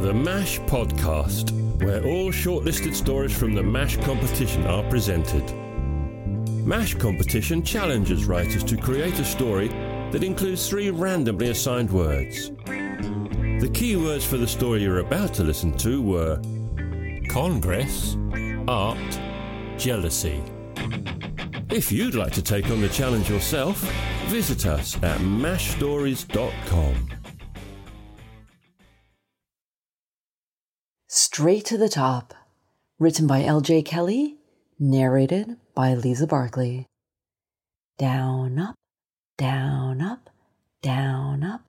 to the MASH podcast, where all shortlisted stories from the MASH competition are presented. MASH competition challenges writers to create a story that includes three randomly assigned words. The key words for the story you're about to listen to were Congress, Art, Jealousy. If you'd like to take on the challenge yourself, visit us at mashstories.com. Straight to the Top, written by L.J. Kelley, narrated by Lisa Berkeley. Down, up, down, up, down, up.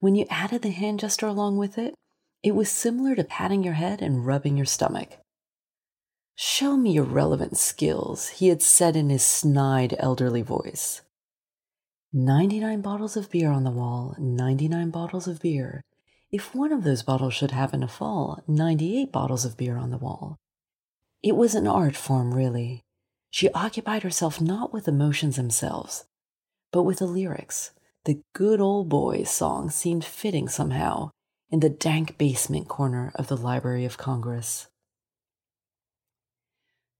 When you added the hand gesture along with it, it was similar to patting your head and rubbing your stomach. Show me your relevant skills, he had said in his snide elderly voice. 99 bottles of beer on the wall, 99 bottles of beer. If one of those bottles should happen to fall, 98 bottles of beer on the wall. It was an art form, really. She occupied herself not with emotions themselves, but with the lyrics. The good old boys song seemed fitting somehow in the dank basement corner of the Library of Congress.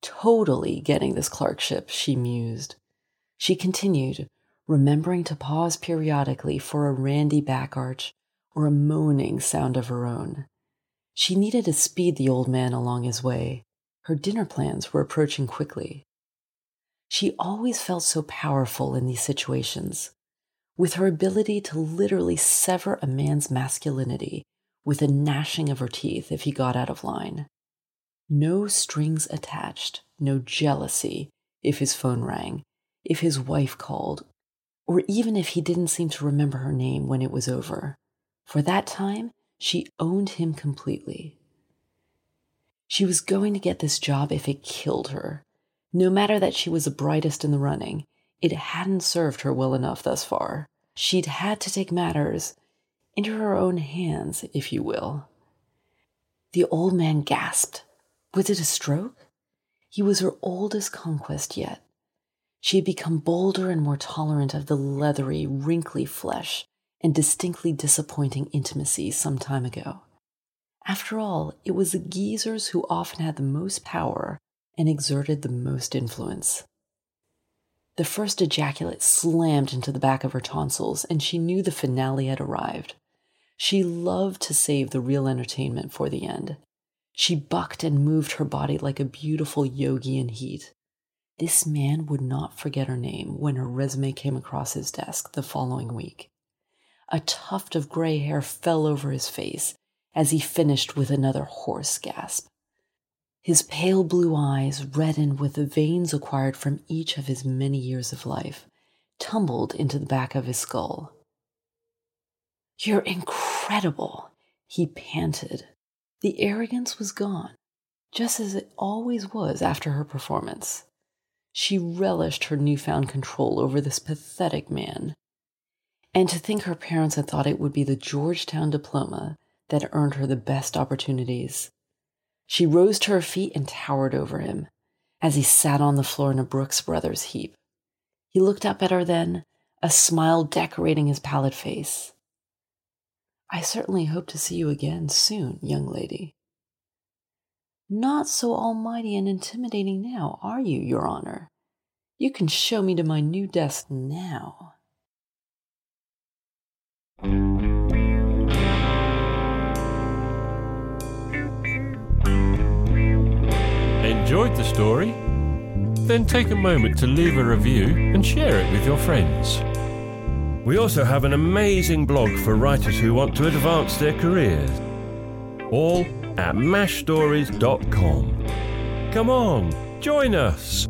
Totally getting this clerkship, she mused. She continued, remembering to pause periodically for a randy back arch or a moaning sound of her own. She needed to speed the old man along his way. Her dinner plans were approaching quickly. She always felt so powerful in these situations, with her ability to literally sever a man's masculinity with a gnashing of her teeth if he got out of line. No strings attached, no jealousy if his phone rang, if his wife called, or even if he didn't seem to remember her name when it was over. For that time, she owned him completely. She was going to get this job if it killed her. No matter that she was the brightest in the running, it hadn't served her well enough thus far. She'd had to take matters into her own hands, if you will. The old man gasped. Was it a stroke? He was her oldest conquest yet. She had become bolder and more tolerant of the leathery, wrinkly flesh and distinctly disappointing intimacy some time ago. After all, it was the geezers who often had the most power and exerted the most influence. The first ejaculate slammed into the back of her tonsils, and she knew the finale had arrived. She loved to save the real entertainment for the end. She bucked and moved her body like a beautiful yogi in heat. This man would not forget her name when her resume came across his desk the following week. A tuft of gray hair fell over his face as he finished with another hoarse gasp. His pale blue eyes, reddened with the veins acquired from each of his many years of life, tumbled into the back of his skull. You're incredible, he panted. The arrogance was gone, just as it always was after her performance. She relished her newfound control over this pathetic man and to think her parents had thought it would be the Georgetown diploma that earned her the best opportunities. She rose to her feet and towered over him as he sat on the floor in a Brooks Brothers heap. He looked up at her then, a smile decorating his pallid face. I certainly hope to see you again soon, young lady. Not so almighty and intimidating now, are you, Your Honor? You can show me to my new desk now. Enjoyed the story? Then take a moment to leave a review and share it with your friends. We also have an amazing blog for writers who want to advance their careers. All at mashstories.com. Come on, join us!